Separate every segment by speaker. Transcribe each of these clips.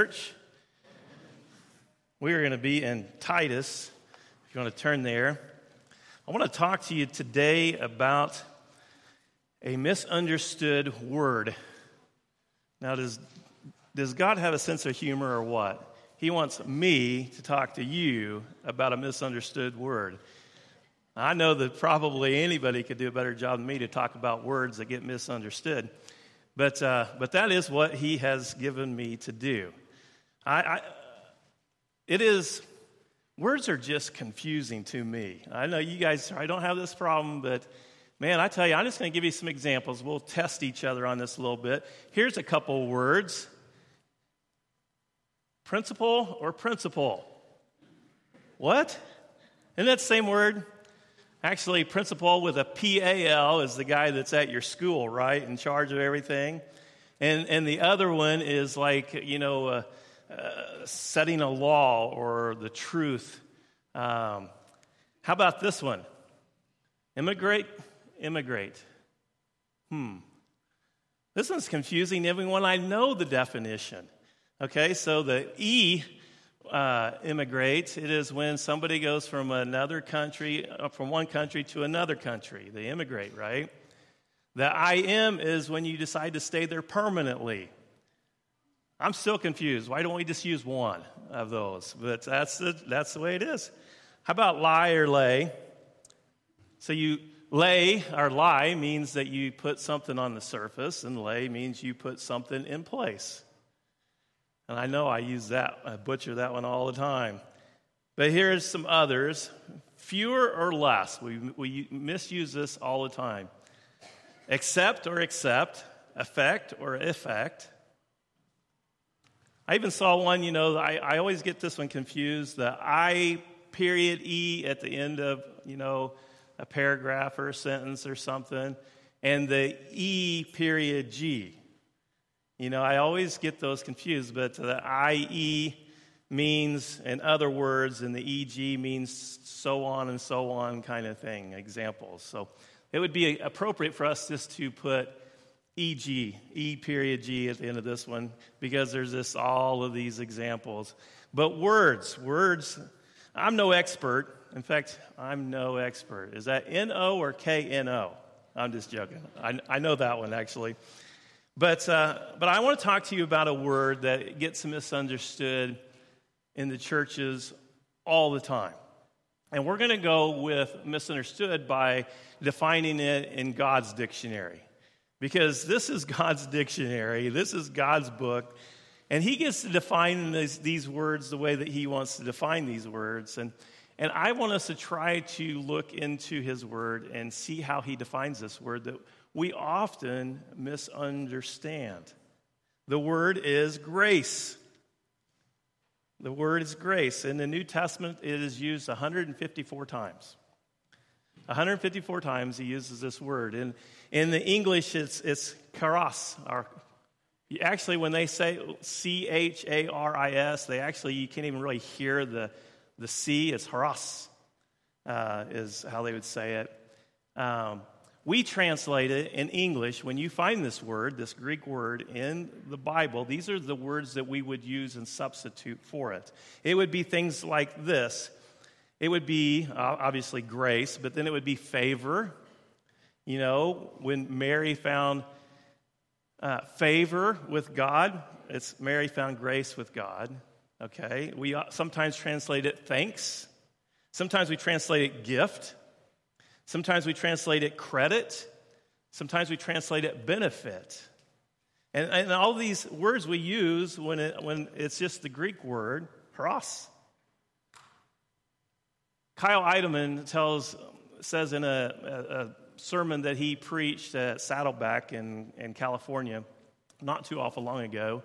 Speaker 1: church. We are going to be in Titus. If you want to turn there, I want to talk to you today about a misunderstood word. Now, does, does God have a sense of humor or what? He wants me to talk to you about a misunderstood word. I know that probably anybody could do a better job than me to talk about words that get misunderstood. But, uh, but that is what he has given me to do. I, I, it is, words are just confusing to me. I know you guys, I don't have this problem, but man, I tell you, I'm just going to give you some examples. We'll test each other on this a little bit. Here's a couple words principal or principle. What? Isn't that the same word? Actually, principal with a PAL is the guy that's at your school, right, in charge of everything. And, and the other one is like, you know, uh, uh, setting a law or the truth. Um, how about this one? Immigrate, immigrate. Hmm. This one's confusing when I know the definition. Okay, so the E uh, immigrate, it is when somebody goes from another country, uh, from one country to another country. They immigrate, right? The I am is when you decide to stay there permanently. I'm still confused. Why don't we just use one of those? But that's the, that's the way it is. How about lie or lay? So you lay or lie means that you put something on the surface, and lay means you put something in place. And I know I use that, I butcher that one all the time. But here's some others fewer or less. We, we misuse this all the time. Accept or accept, effect or effect. I even saw one, you know, I, I always get this one confused the I period E at the end of, you know, a paragraph or a sentence or something, and the E period G. You know, I always get those confused, but the IE means in other words, and the EG means so on and so on kind of thing, examples. So it would be appropriate for us just to put EG, E period G at the end of this one, because there's this all of these examples. But words, words, I'm no expert. In fact, I'm no expert. Is that N O or K N O? I'm just joking. I, I know that one actually. But, uh, but I want to talk to you about a word that gets misunderstood in the churches all the time. And we're going to go with misunderstood by defining it in God's dictionary. Because this is God's dictionary, this is God's book, and He gets to define these, these words the way that He wants to define these words. And, and I want us to try to look into His word and see how He defines this word that we often misunderstand. The word is grace. The word is grace. In the New Testament, it is used 154 times. 154 times he uses this word. In, in the English, it's, it's charis. Or, actually, when they say C H A R I S, they actually, you can't even really hear the, the C. It's haras, uh, is how they would say it. Um, we translate it in English. When you find this word, this Greek word in the Bible, these are the words that we would use and substitute for it. It would be things like this it would be uh, obviously grace, but then it would be favor. You know, when Mary found uh, favor with God, it's Mary found grace with God. Okay, we uh, sometimes translate it thanks. Sometimes we translate it gift. Sometimes we translate it credit. Sometimes we translate it benefit. And, and all these words we use when, it, when it's just the Greek word, haros. Kyle Idleman tells, says in a, a, a sermon that he preached at Saddleback in, in California not too awful long ago,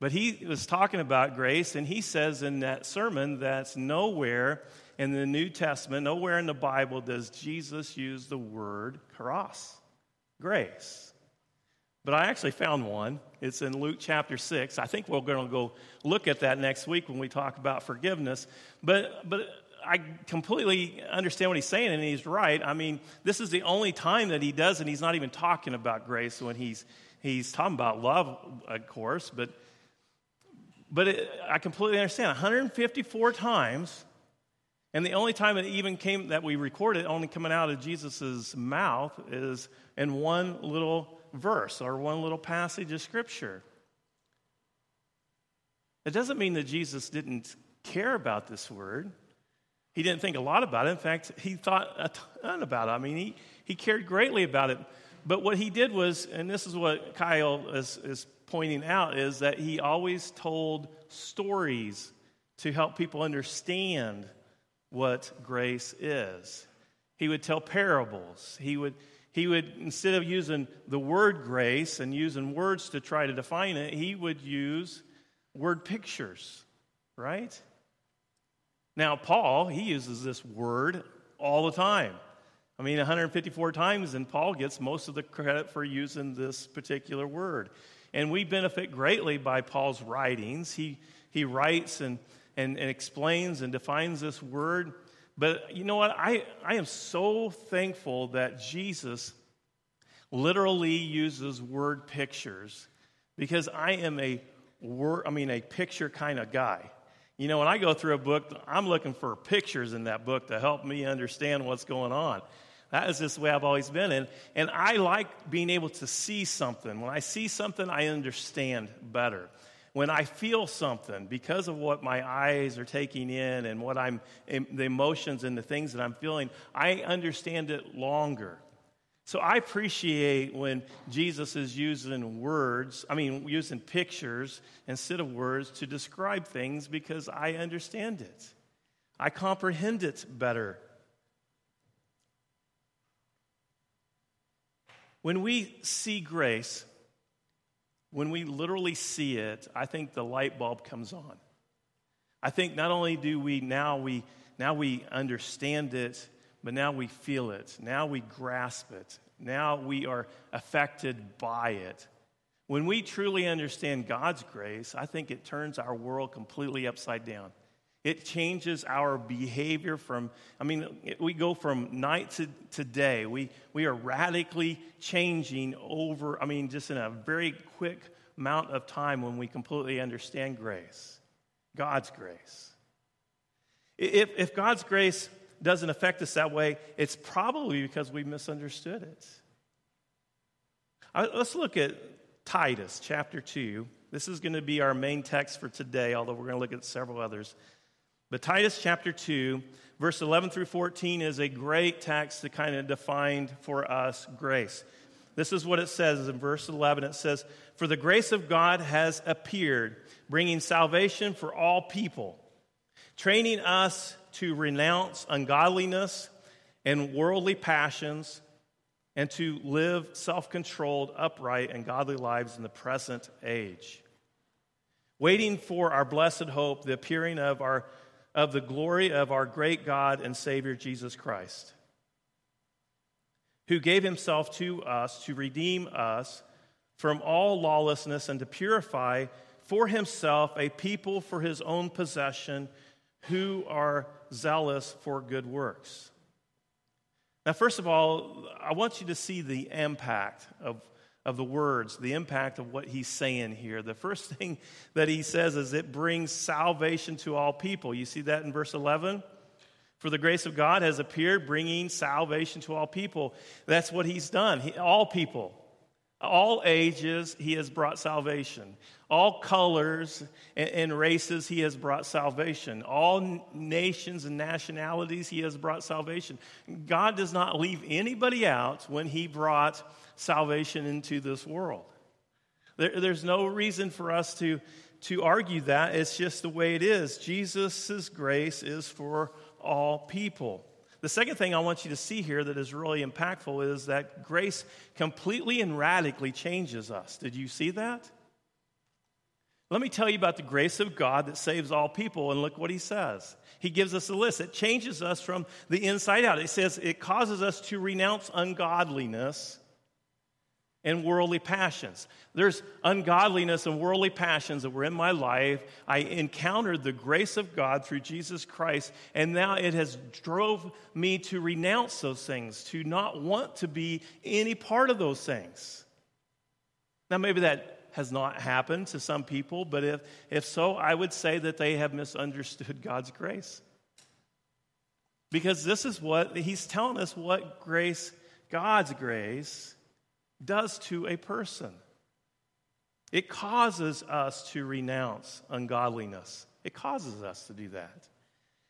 Speaker 1: but he was talking about grace, and he says in that sermon that's nowhere in the New Testament, nowhere in the Bible does Jesus use the word charis, grace. But I actually found one. It's in Luke chapter 6. I think we're going to go look at that next week when we talk about forgiveness. But, but I completely understand what he's saying, and he's right. I mean, this is the only time that he does, and he's not even talking about grace when he's, he's talking about love, of course, but But it, I completely understand 154 times, and the only time it even came that we recorded only coming out of Jesus' mouth is in one little verse or one little passage of Scripture. It doesn't mean that Jesus didn't care about this word. He didn't think a lot about it. In fact, he thought a ton about it. I mean, he, he cared greatly about it. But what he did was, and this is what Kyle is, is pointing out, is that he always told stories to help people understand what grace is. He would tell parables. He would, he would, instead of using the word grace and using words to try to define it, he would use word pictures, right? Now, Paul, he uses this word all the time. I mean, 154 times, and Paul gets most of the credit for using this particular word. And we benefit greatly by Paul's writings. He, he writes and, and, and explains and defines this word. But you know what? I, I am so thankful that Jesus literally uses word pictures because I am a word, I mean, a picture kind of guy. You know, when I go through a book, I'm looking for pictures in that book to help me understand what's going on. That is just the way I've always been. And, and I like being able to see something. When I see something, I understand better. When I feel something, because of what my eyes are taking in and what I'm, the emotions and the things that I'm feeling, I understand it longer. So I appreciate when Jesus is using words, I mean, using pictures instead of words to describe things because I understand it. I comprehend it better. When we see grace, when we literally see it, I think the light bulb comes on. I think not only do we now we now we understand it but now we feel it. Now we grasp it. Now we are affected by it. When we truly understand God's grace, I think it turns our world completely upside down. It changes our behavior from, I mean, we go from night to, to day. We, we are radically changing over, I mean, just in a very quick amount of time when we completely understand grace, God's grace. If, if God's grace doesn't affect us that way, it's probably because we misunderstood it. Uh, let's look at Titus chapter 2. This is going to be our main text for today, although we're going to look at several others. But Titus chapter 2, verse 11 through 14 is a great text to kind of define for us grace. This is what it says in verse 11. It says, For the grace of God has appeared, bringing salvation for all people, training us to renounce ungodliness and worldly passions and to live self controlled, upright, and godly lives in the present age. Waiting for our blessed hope, the appearing of, our, of the glory of our great God and Savior Jesus Christ, who gave himself to us to redeem us from all lawlessness and to purify for himself a people for his own possession who are zealous for good works. Now, first of all, I want you to see the impact of, of the words, the impact of what he's saying here. The first thing that he says is it brings salvation to all people. You see that in verse 11? For the grace of God has appeared, bringing salvation to all people. That's what he's done. He, all people. All ages, he has brought salvation. All colors and, races, he has brought salvation. All nations and nationalities, he has brought salvation. God does not leave anybody out when he brought salvation into this world. There, there's no reason for us to, to argue that. It's just the way it is. Jesus' grace is for all people. The second thing I want you to see here that is really impactful is that grace completely and radically changes us. Did you see that? Let me tell you about the grace of God that saves all people, and look what he says. He gives us a list. It changes us from the inside out. It says it causes us to renounce ungodliness and worldly passions. There's ungodliness and worldly passions that were in my life. I encountered the grace of God through Jesus Christ, and now it has drove me to renounce those things, to not want to be any part of those things. Now, maybe that has not happened to some people, but if, if so, I would say that they have misunderstood God's grace. Because this is what he's telling us what grace, God's grace, does to a person. It causes us to renounce ungodliness. It causes us to do that.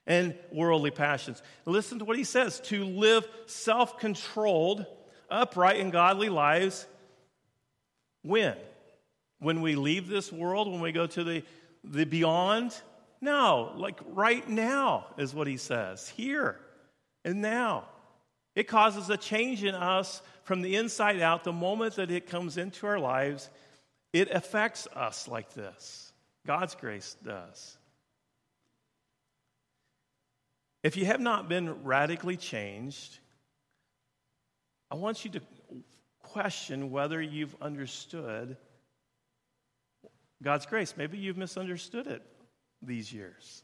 Speaker 1: And worldly passions. Listen to what he says to live self controlled, upright, and godly lives. When? When we leave this world, when we go to the, the beyond? No, like right now is what he says. Here and now. It causes a change in us from the inside out the moment that it comes into our lives it affects us like this. God's grace does. If you have not been radically changed, I want you to question whether you've understood God's grace. Maybe you've misunderstood it these years.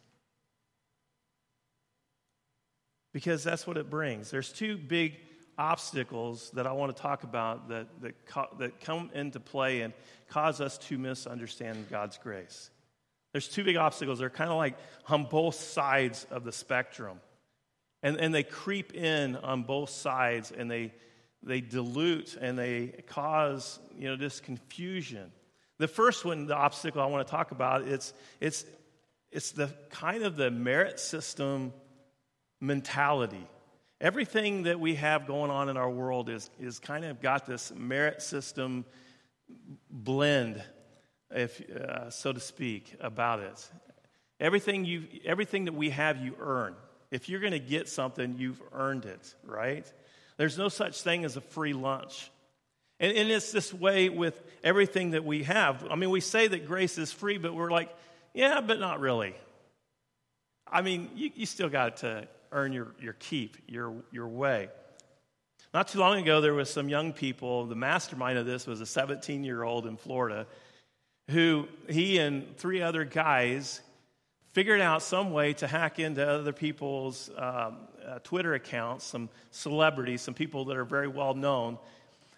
Speaker 1: Because that's what it brings. There's two big obstacles that I want to talk about that, that, that come into play and cause us to misunderstand God's grace. There's two big obstacles. They're kind of like on both sides of the spectrum. And, and they creep in on both sides and they, they dilute and they cause you know, this confusion. The first one, the obstacle I want to talk about, it's, it's, it's the kind of the merit system mentality Everything that we have going on in our world is, is kind of got this merit system blend, if, uh, so to speak, about it. Everything, you, everything that we have, you earn. If you're going to get something, you've earned it, right? There's no such thing as a free lunch. And, and it's this way with everything that we have. I mean, we say that grace is free, but we're like, yeah, but not really. I mean, you, you still got to earn your, your keep, your, your way. Not too long ago, there was some young people. The mastermind of this was a 17 year old in Florida who he and three other guys figured out some way to hack into other people's um, uh, Twitter accounts, some celebrities, some people that are very well known.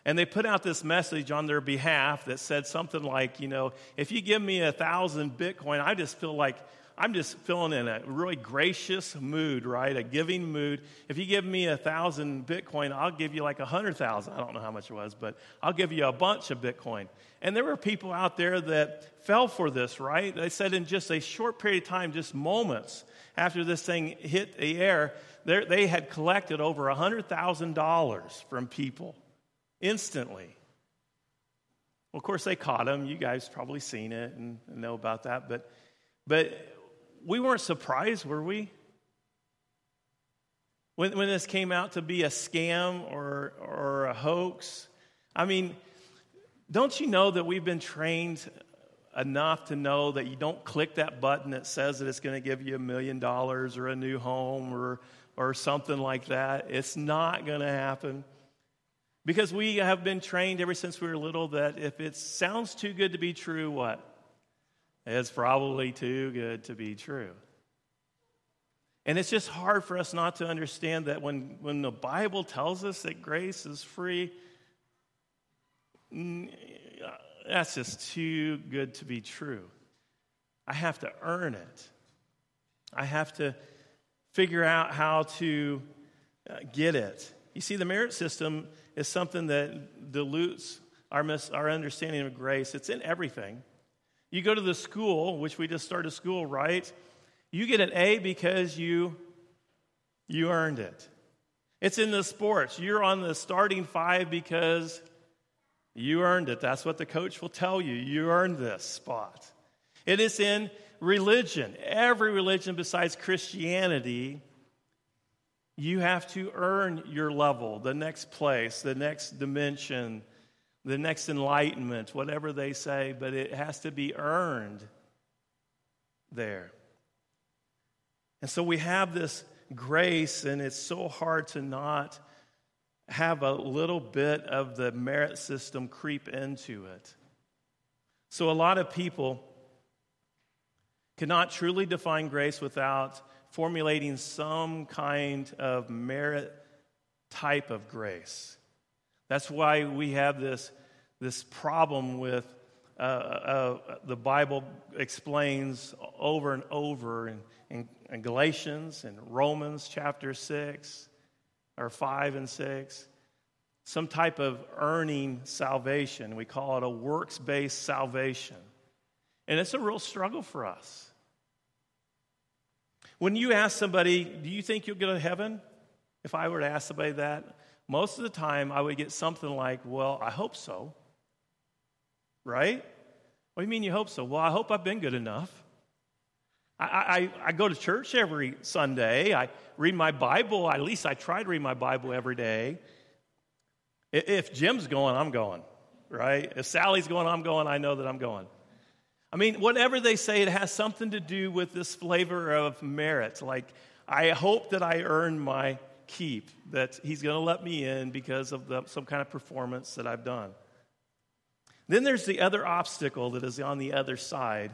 Speaker 1: And they put out this message on their behalf that said something like, you know, if you give me a thousand Bitcoin, I just feel like I'm just feeling in a really gracious mood, right? A giving mood. If you give me a thousand Bitcoin, I'll give you like a hundred thousand. I don't know how much it was, but I'll give you a bunch of Bitcoin. And there were people out there that fell for this, right? They said in just a short period of time, just moments after this thing hit the air, they had collected over a $100,000 from people instantly. Well, of course, they caught him. You guys probably seen it and know about that. But, but we weren't surprised, were we? When, when this came out to be a scam or, or a hoax? I mean, don't you know that we've been trained enough to know that you don't click that button that says that it's going to give you a million dollars or a new home or, or something like that? It's not going to happen. Because we have been trained ever since we were little that if it sounds too good to be true, what? It's probably too good to be true. And it's just hard for us not to understand that when, when the Bible tells us that grace is free, that's just too good to be true. I have to earn it. I have to figure out how to uh, get it. You see, the merit system is something that dilutes our, mis- our understanding of grace. It's in everything. You go to the school, which we just started school, right? You get an A because you you earned it. It's in the sports. You're on the starting five because you earned it. That's what the coach will tell you. You earned this spot. It is in religion. Every religion besides Christianity, you have to earn your level, the next place, the next dimension, the next enlightenment, whatever they say, but it has to be earned there. And so we have this grace, and it's so hard to not have a little bit of the merit system creep into it. So a lot of people cannot truly define grace without formulating some kind of merit type of grace. That's why we have this, this problem with uh, uh, the Bible explains over and over in, in, in Galatians and Romans chapter 6 or 5 and 6 some type of earning salvation. We call it a works based salvation. And it's a real struggle for us. When you ask somebody, do you think you'll get to heaven? If I were to ask somebody that, most of the time I would get something like, well, I hope so. Right? What do you mean you hope so? Well, I hope I've been good enough. I, I, I go to church every Sunday. I read my Bible. At least I try to read my Bible every day. If Jim's going, I'm going, right? If Sally's going, I'm going. I know that I'm going. I mean, whatever they say, it has something to do with this flavor of merit. Like, I hope that I earn my keep, that he's going to let me in because of the, some kind of performance that I've done. Then there's the other obstacle that is on the other side.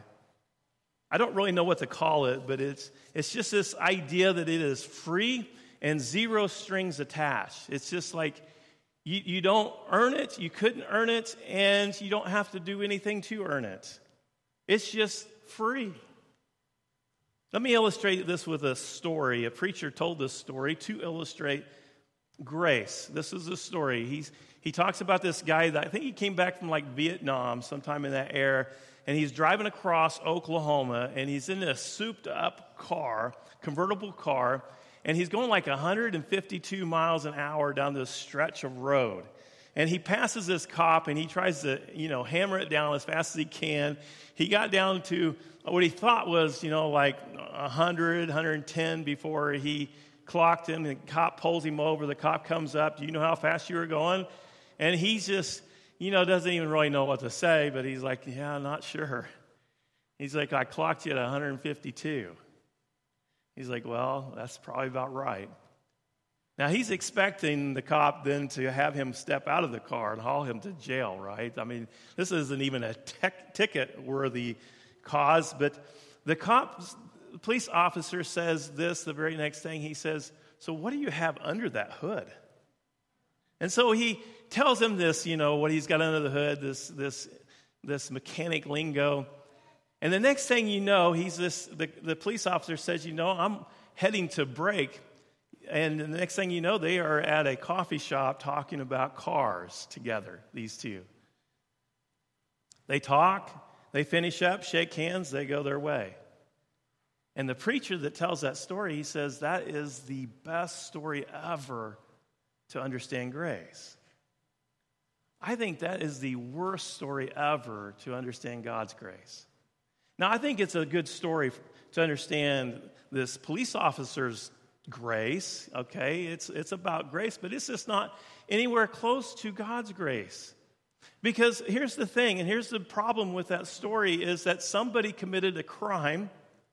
Speaker 1: I don't really know what to call it, but it's, it's just this idea that it is free and zero strings attached. It's just like you, you don't earn it, you couldn't earn it, and you don't have to do anything to earn it. It's just free. Let me illustrate this with a story. A preacher told this story to illustrate grace. This is a story. He's, he talks about this guy that I think he came back from like Vietnam sometime in that era, and he's driving across Oklahoma, and he's in a souped up car, convertible car, and he's going like 152 miles an hour down this stretch of road. And he passes this cop and he tries to, you know, hammer it down as fast as he can. He got down to what he thought was, you know, like 100, 110 before he clocked him. The cop pulls him over. The cop comes up. Do you know how fast you were going? And he's just, you know, doesn't even really know what to say, but he's like, yeah, I'm not sure. He's like, I clocked you at 152. He's like, Well, that's probably about right. Now, he's expecting the cop then to have him step out of the car and haul him to jail, right? I mean, this isn't even a ticket worthy cause, but the cop, police officer says this the very next thing. He says, So, what do you have under that hood? And so he tells him this, you know, what he's got under the hood, this, this, this mechanic lingo. And the next thing you know, he's this, the, the police officer says, You know, I'm heading to break. And the next thing you know, they are at a coffee shop talking about cars together, these two. They talk, they finish up, shake hands, they go their way. And the preacher that tells that story, he says that is the best story ever to understand grace. I think that is the worst story ever to understand God's grace. Now, I think it's a good story to understand this police officer's grace, okay? It's, it's about grace, but it's just not anywhere close to God's grace. Because here's the thing, and here's the problem with that story is that somebody committed a crime,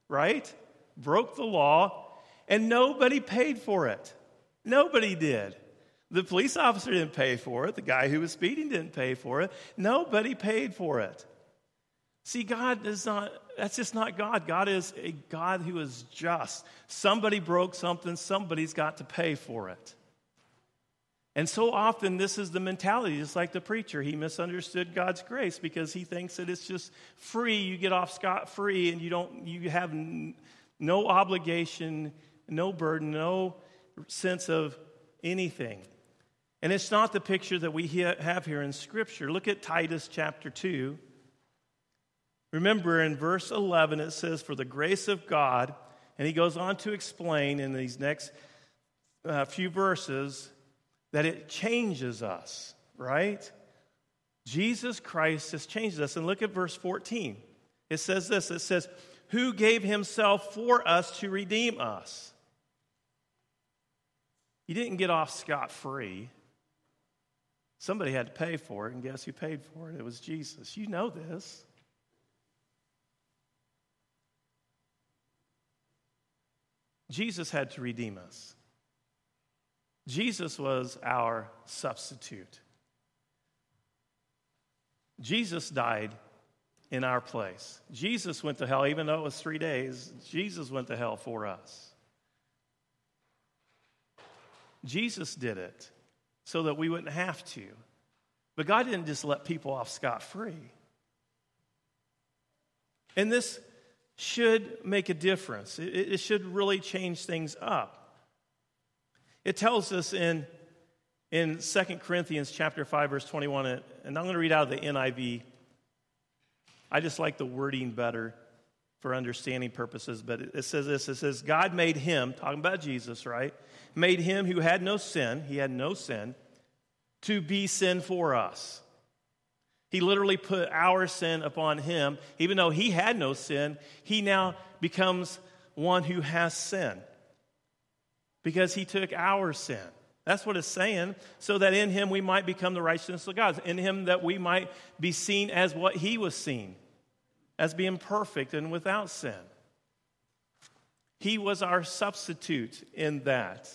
Speaker 1: right? Broke the law, and nobody paid for it. Nobody did. The police officer didn't pay for it. The guy who was speeding didn't pay for it. Nobody paid for it. See, God is not, that's just not God. God is a God who is just. Somebody broke something, somebody's got to pay for it. And so often, this is the mentality, just like the preacher. He misunderstood God's grace because he thinks that it's just free. You get off scot free and you, don't, you have no obligation, no burden, no sense of anything. And it's not the picture that we have here in Scripture. Look at Titus chapter 2. Remember in verse 11, it says, For the grace of God, and he goes on to explain in these next uh, few verses that it changes us, right? Jesus Christ has changed us. And look at verse 14. It says this it says, Who gave himself for us to redeem us? You didn't get off scot free. Somebody had to pay for it, and guess who paid for it? It was Jesus. You know this. Jesus had to redeem us. Jesus was our substitute. Jesus died in our place. Jesus went to hell, even though it was three days, Jesus went to hell for us. Jesus did it so that we wouldn't have to. But God didn't just let people off scot free. And this should make a difference. It, it should really change things up. It tells us in, in 2 Corinthians chapter 5, verse 21, and I'm going to read out of the NIV. I just like the wording better for understanding purposes, but it says this it says, God made him, talking about Jesus, right? Made him who had no sin, he had no sin, to be sin for us he literally put our sin upon him. Even though he had no sin, he now becomes one who has sin because he took our sin. That's what it's saying, so that in him we might become the righteousness of God. In him that we might be seen as what he was seen, as being perfect and without sin. He was our substitute in that.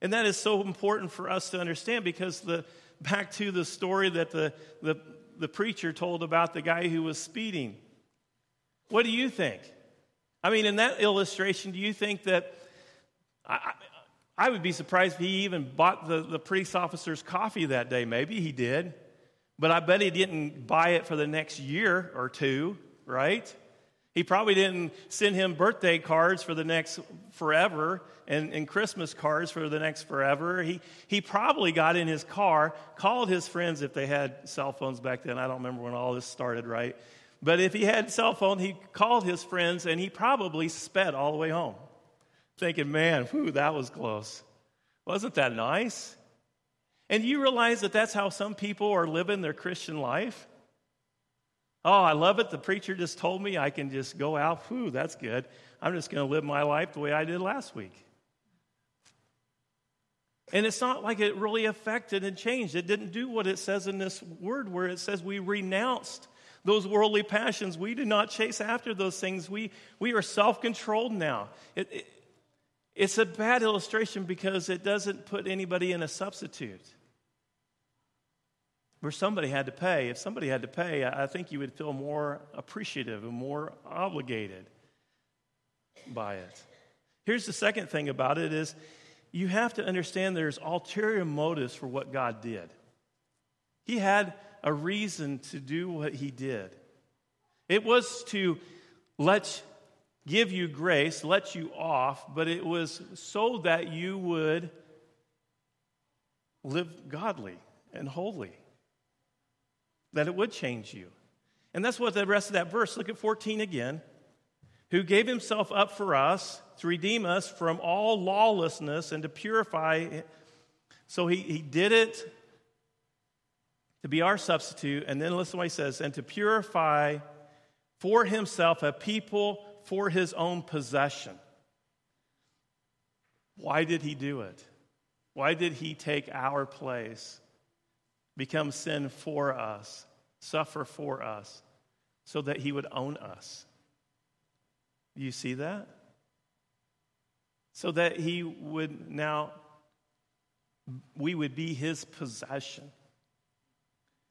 Speaker 1: And that is so important for us to understand because the, back to the story that the, the, the preacher told about the guy who was speeding. What do you think? I mean, in that illustration, do you think that I, I would be surprised if he even bought the, the police officer's coffee that day. Maybe he did. But I bet he didn't buy it for the next year or two, right? He probably didn't send him birthday cards for the next forever and, and Christmas cards for the next forever. He, he probably got in his car, called his friends if they had cell phones back then. I don't remember when all this started, right? But if he had cell phone, he called his friends and he probably sped all the way home, thinking, man, whew, that was close. Wasn't that nice? And you realize that that's how some people are living their Christian life? Oh, I love it. The preacher just told me I can just go out. Whew, that's good. I'm just going to live my life the way I did last week. And it's not like it really affected and changed. It didn't do what it says in this word where it says we renounced those worldly passions. We do not chase after those things. We, we are self controlled now. It, it, it's a bad illustration because it doesn't put anybody in a substitute where somebody had to pay. If somebody had to pay, I think you would feel more appreciative and more obligated by it. Here's the second thing about it is you have to understand there's ulterior motives for what God did. He had a reason to do what he did. It was to let give you grace, let you off, but it was so that you would live godly and holy that it would change you. And that's what the rest of that verse, look at 14 again, who gave himself up for us to redeem us from all lawlessness and to purify. So he, he did it to be our substitute. And then listen to what he says and to purify for himself a people for his own possession. Why did he do it? Why did he take our place? Become sin for us, suffer for us, so that he would own us. You see that? So that he would now, we would be his possession.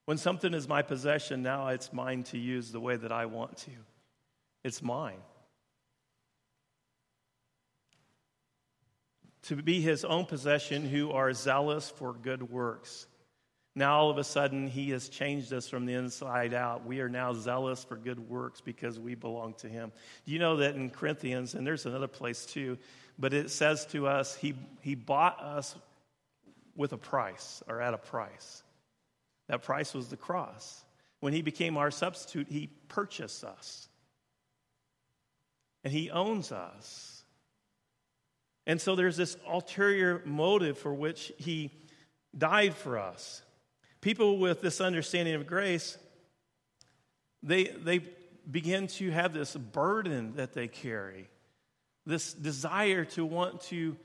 Speaker 1: When something is my possession, now it's mine to use the way that I want to. It's mine. To be his own possession who are zealous for good works. Now, all of a sudden, He has changed us from the inside out. We are now zealous for good works because we belong to Him. Do you know that in Corinthians, and there's another place too, but it says to us, He, he bought us with a price or at a price. That price was the cross. When He became our substitute, He purchased us. And He owns us. And so there's this ulterior motive for which He died for us. People with this understanding of grace, they, they begin to have this burden that they carry, this desire to want to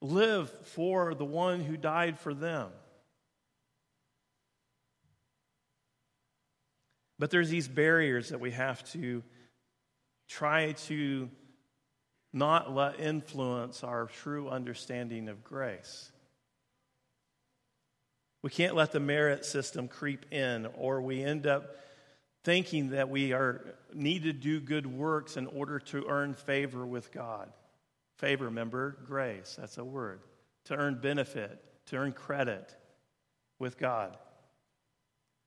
Speaker 1: live for the one who died for them. But there's these barriers that we have to try to not let influence our true understanding of grace. We can't let the merit system creep in, or we end up thinking that we are need to do good works in order to earn favor with God. Favor, remember, grace, that's a word. To earn benefit, to earn credit with God.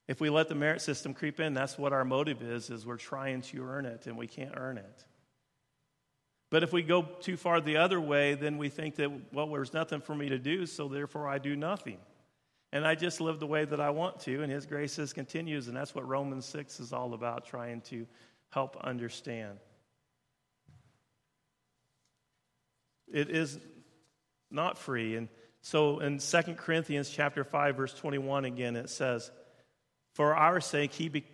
Speaker 1: If we let the merit system creep in, that's what our motive is, is we're trying to earn it and we can't earn it. But if we go too far the other way, then we think that, well, there's nothing for me to do, so therefore I do nothing. And I just live the way that I want to, and His grace continues, and that's what Romans 6 is all about, trying to help understand. It is not free. And so in 2 Corinthians chapter 5, verse 21 again, it says, For our sake he, be,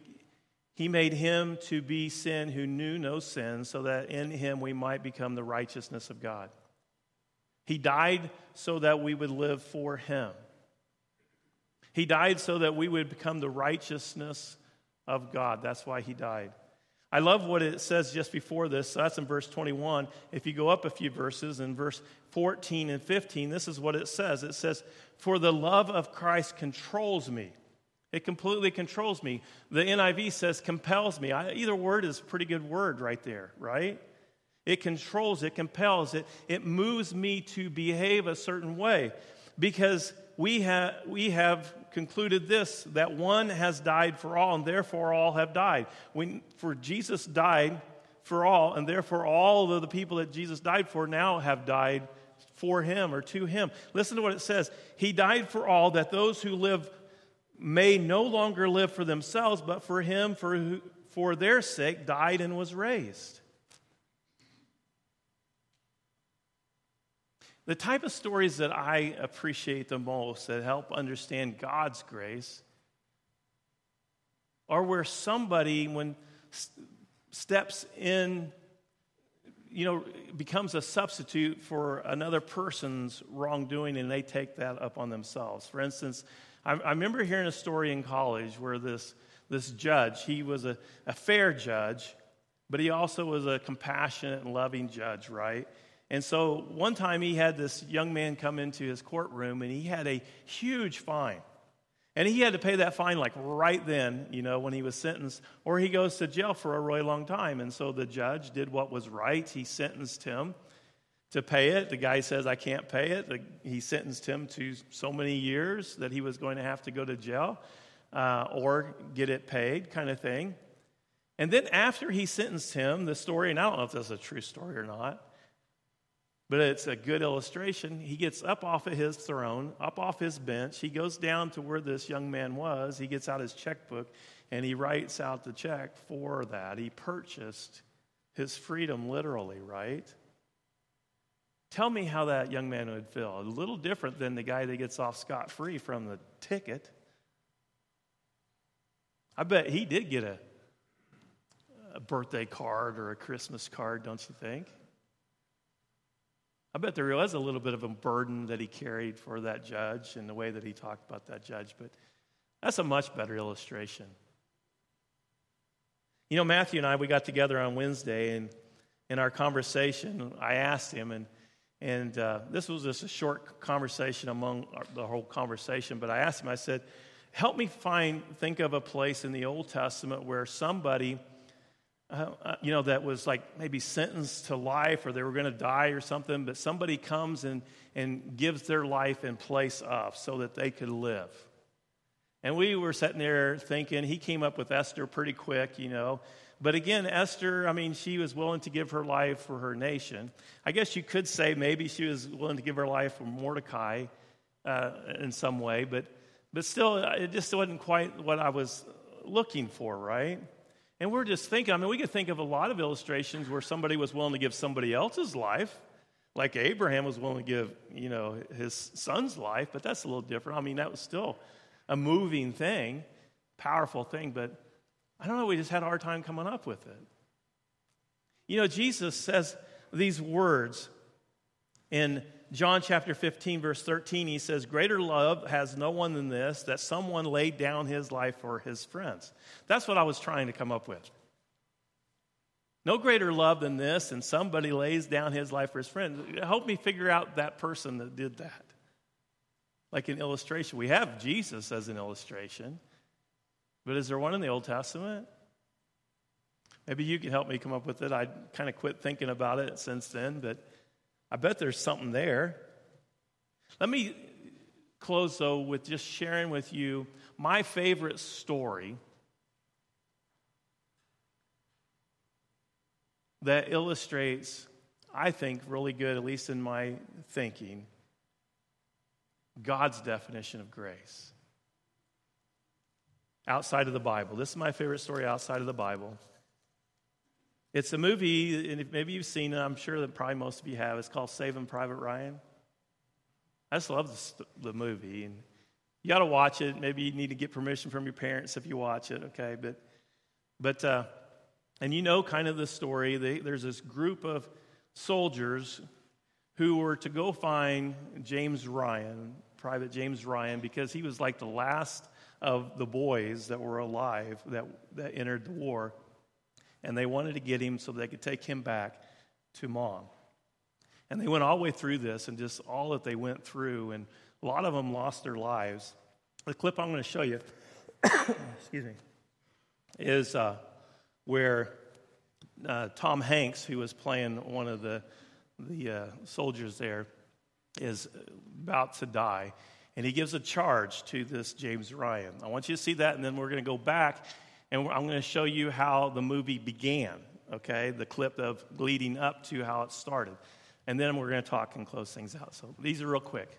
Speaker 1: he made him to be sin who knew no sin, so that in him we might become the righteousness of God. He died so that we would live for him. He died so that we would become the righteousness of God. That's why he died. I love what it says just before this. So that's in verse 21. If you go up a few verses, in verse 14 and 15, this is what it says it says, For the love of Christ controls me. It completely controls me. The NIV says compels me. I, either word is a pretty good word right there, right? It controls, it compels, it, it moves me to behave a certain way because we, ha- we have concluded this that one has died for all, and therefore all have died. When, for Jesus died for all, and therefore all of the people that Jesus died for now have died for him or to him. Listen to what it says He died for all, that those who live may no longer live for themselves, but for him for, who, for their sake died and was raised. The type of stories that I appreciate the most that help understand God's grace are where somebody, when steps in, you know, becomes a substitute for another person's wrongdoing and they take that up on themselves. For instance, I, I remember hearing a story in college where this, this judge, he was a, a fair judge, but he also was a compassionate and loving judge, right? And so one time he had this young man come into his courtroom and he had a huge fine. And he had to pay that fine like right then, you know, when he was sentenced, or he goes to jail for a really long time. And so the judge did what was right. He sentenced him to pay it. The guy says, I can't pay it. he sentenced him to so many years that he was going to have to go to jail uh, or get it paid, kind of thing. And then after he sentenced him, the story, and I don't know if this is a true story or not, but it's a good illustration. He gets up off of his throne, up off his bench. He goes down to where this young man was. He gets out his checkbook and he writes out the check for that. He purchased his freedom literally, right? Tell me how that young man would feel. A little different than the guy that gets off scot free from the ticket. I bet he did get a, a birthday card or a Christmas card, don't you think? I bet there was a little bit of a burden that he carried for that judge and the way that he talked about that judge, but that's a much better illustration. You know, Matthew and I, we got together on Wednesday, and in our conversation, I asked him, and, and uh, this was just a short conversation among our, the whole conversation, but I asked him, I said, help me find, think of a place in the Old Testament where somebody uh, uh, you know, that was like maybe sentenced to life or they were going to die or something, but somebody comes and, and gives their life in place of so that they could live. And we were sitting there thinking, he came up with Esther pretty quick, you know. But again, Esther, I mean, she was willing to give her life for her nation. I guess you could say maybe she was willing to give her life for Mordecai uh, in some way, but, but still, it just wasn't quite what I was looking for, right? And we're just thinking, I mean, we could think of a lot of illustrations where somebody was willing to give somebody else's life, like Abraham was willing to give, you know, his son's life, but that's a little different. I mean, that was still a moving thing, powerful thing, but I don't know, we just had a hard time coming up with it. You know, Jesus says these words in John chapter 15, verse 13, he says, Greater love has no one than this, that someone laid down his life for his friends. That's what I was trying to come up with. No greater love than this, and somebody lays down his life for his friends. Help me figure out that person that did that. Like an illustration. We have Jesus as an illustration, but is there one in the Old Testament? Maybe you can help me come up with it. I kind of quit thinking about it since then, but I bet there's something there. Let me close, though, with just sharing with you my favorite story that illustrates, I think, really good, at least in my thinking, God's definition of grace. Outside of the Bible. This is my favorite story outside of the Bible. It's a movie, and maybe you've seen it, I'm sure that probably most of you have. It's called Saving Private Ryan. I just love the, the movie. And you got to watch it. Maybe you need to get permission from your parents if you watch it, okay? But, but uh, and you know kind of the story. They, there's this group of soldiers who were to go find James Ryan, Private James Ryan, because he was like the last of the boys that were alive that, that entered the war. And they wanted to get him so they could take him back to mom. And they went all the way through this and just all that they went through. And a lot of them lost their lives. The clip I'm going to show you, excuse me, is uh, where uh, Tom Hanks, who was playing one of the, the uh, soldiers there, is about to die. And he gives a charge to this James Ryan. I want you to see that, and then we're going to go back and I'm going to show you how the movie began, okay? The clip of leading up to how it started. And then we're going to talk and close things out. So these are real quick.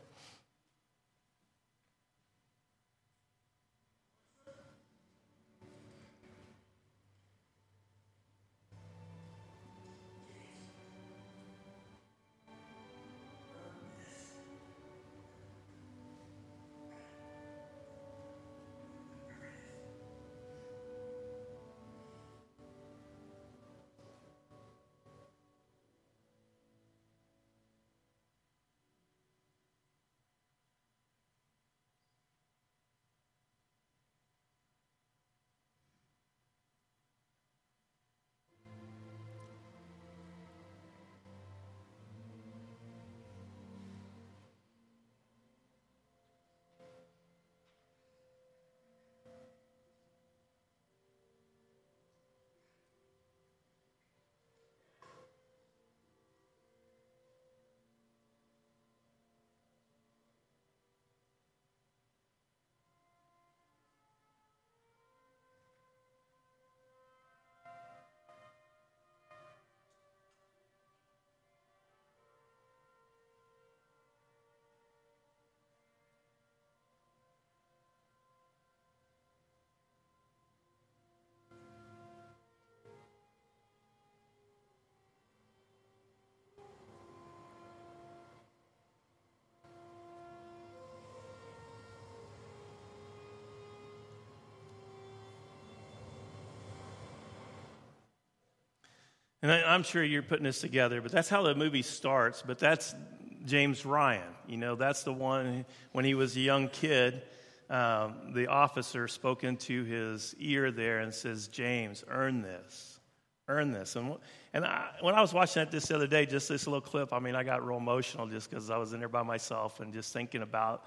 Speaker 1: And I, am sure you're putting this together, but that's how the movie starts. But that's James Ryan. You know, that's the one when he was a young kid. Um, the officer spoke into his ear there and says, James, earn this. Earn this. And, and I, when I was watching that this other day, just this little clip, I mean, I got real emotional just because I was in there by myself and just thinking about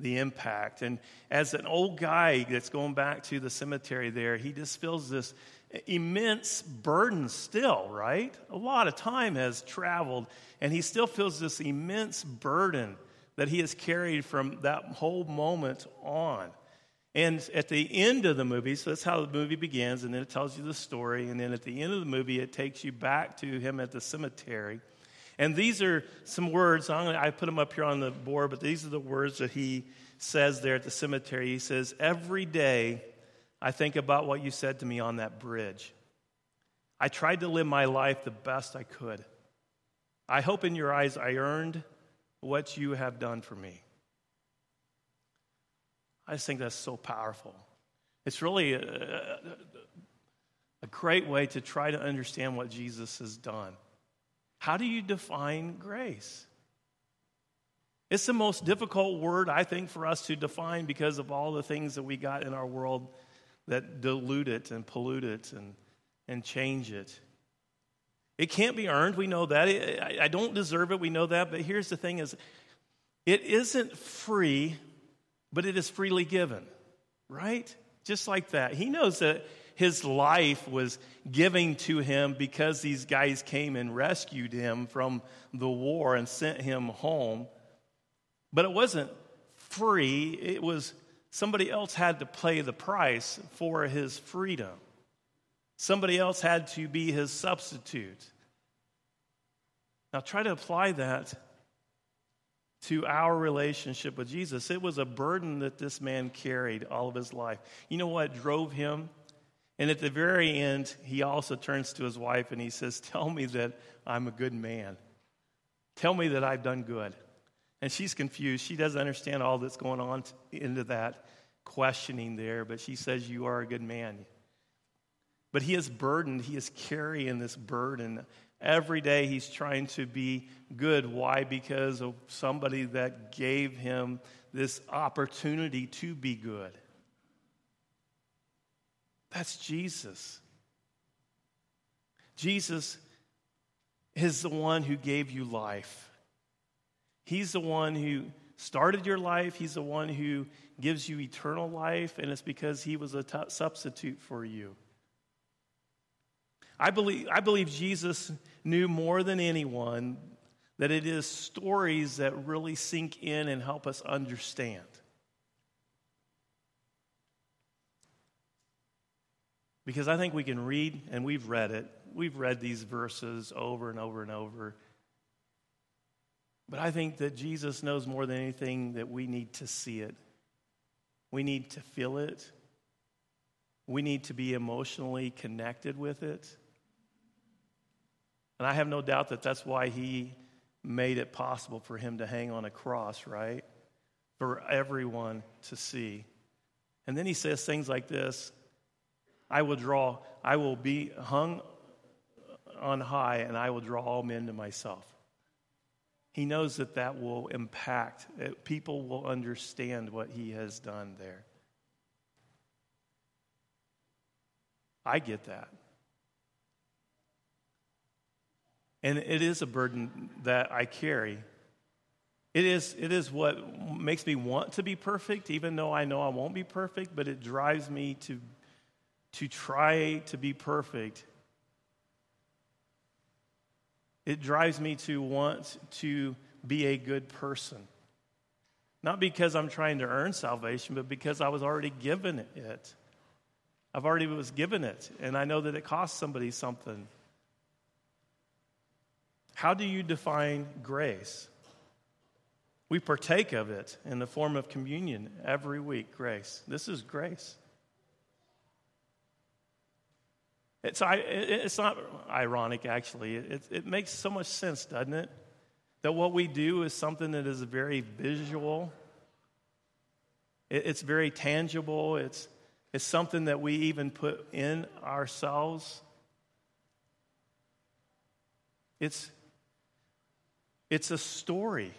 Speaker 1: the impact. And as an old guy that's going back to the cemetery there, he just feels this immense burden still, right? A lot of time has traveled, and he still feels this immense burden that he has carried from that whole moment on. And at the end of the movie, so that's how the movie begins, and then it tells you the story. And then at the end of the movie, it takes you back to him at the cemetery. And these are some words, I put them up here on the board, but these are the words that he says there at the cemetery. He says, Every day I think about what you said to me on that bridge. I tried to live my life the best I could. I hope in your eyes I earned what you have done for me. I just think that's so powerful. It's really a, a, great way to try to understand what Jesus has done. How do you define grace? It's the most difficult word, I think, for us to define because of all the things that we got in our world that dilute it and pollute it and, and change it. It can't be earned. We know that. I, don't deserve it. We know that. But here's the thing is it isn't free, but it is freely given. Right? Just like that. He knows that his life was giving to him because these guys came and rescued him from the war and sent him home. But it wasn't free, it was somebody else had to pay the price for his freedom. Somebody else had to be his substitute. Now, try to apply that to our relationship with Jesus. It was a burden that this man carried all of his life. You know what drove him? And at the very end, he also turns to his wife and he says, Tell me that I'm a good man. Tell me that I've done good. And she's confused. She doesn't understand all that's going on into that questioning there, but she says, You are a good man. But he is burdened, he is carrying this burden Every day he's trying to be good. Why? Because of somebody that gave him this opportunity to be good. That's Jesus. Jesus is the one who gave you life. He's the one who started your life. He's the one who gives you eternal life, and it's because he was a t- substitute for you. I believe, I believe Jesus knew more than anyone that it is stories that really sink in and help us understand. Because I think we can read, and we've read it, we've read these verses over and over and over. But I think that Jesus knows more than anything that we need to see it. We need to feel it. We need to be emotionally connected with it. And I have no doubt that that's why he made it possible for him to hang on a cross, right? For everyone to see. And then he says things like this I will draw, I will be hung on high, and I will draw all men to myself. He knows that that will impact, people will understand what he has done there. I get that. And it is a burden that I carry. It is, it is what makes me want to be perfect, even though I know I won't be perfect, but it drives me to, to try to be perfect. It drives me to want to be a good person. Not because I'm trying to earn salvation, but because I was already given it. I've already was given it, and I know that it costs somebody something. How do you define grace? We partake of it in the form of communion every week, grace. This is grace. It's, it's not ironic, actually. It, it makes so much sense, doesn't it? That what we do is something that is very visual, it's very tangible, it's, it's something that we even put in ourselves. It's, it's a story.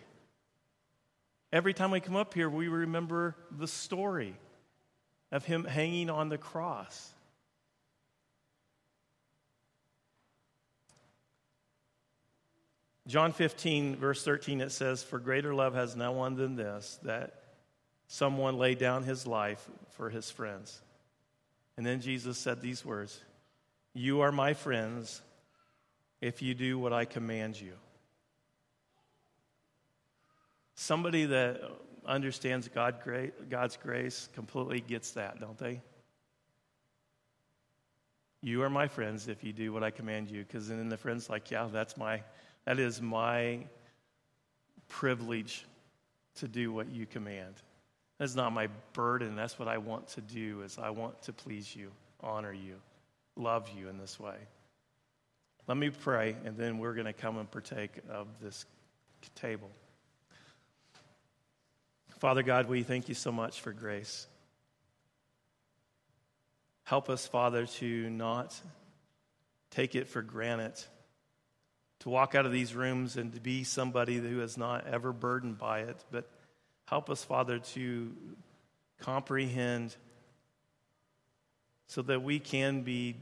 Speaker 1: Every time we come up here, we remember the story of him hanging on the cross. John 15, verse 13, it says, For greater love has no one than this, that someone laid down his life for his friends. And then Jesus said these words You are my friends if you do what I command you. Somebody that understands God, God's grace completely gets that, don't they? You are my friends if you do what I command you. Because then the friend's like, yeah, that's my, that is my privilege to do what you command. That's not my burden. That's what I want to do is I want to please you, honor you, love you in this way. Let me pray, and then we're going to come and partake of this table. Father God, we thank you so much for grace. Help us, Father, to not take it for granted, to walk out of these rooms and to be somebody who is not ever burdened by it, but help us, Father, to comprehend so that we can be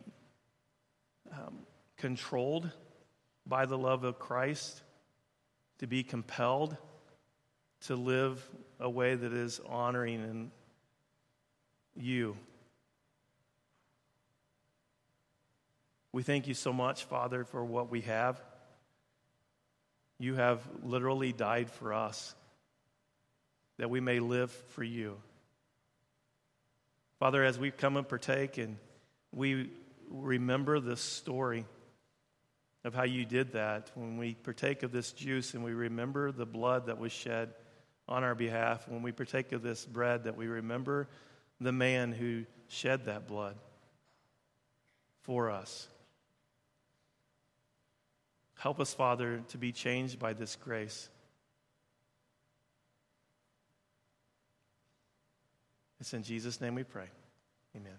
Speaker 1: um, controlled by the love of Christ, to be compelled to live a way that is honoring in you. We thank you so much, Father, for what we have. You have literally died for us, that we may live for you. Father, as we come and partake and we remember this story of how you did that, when we partake of this juice and we remember the blood that was shed on our behalf, when we partake of this bread, that we remember the man who shed that blood for us. Help us, Father, to be changed by this grace. It's in Jesus' name we pray. Amen.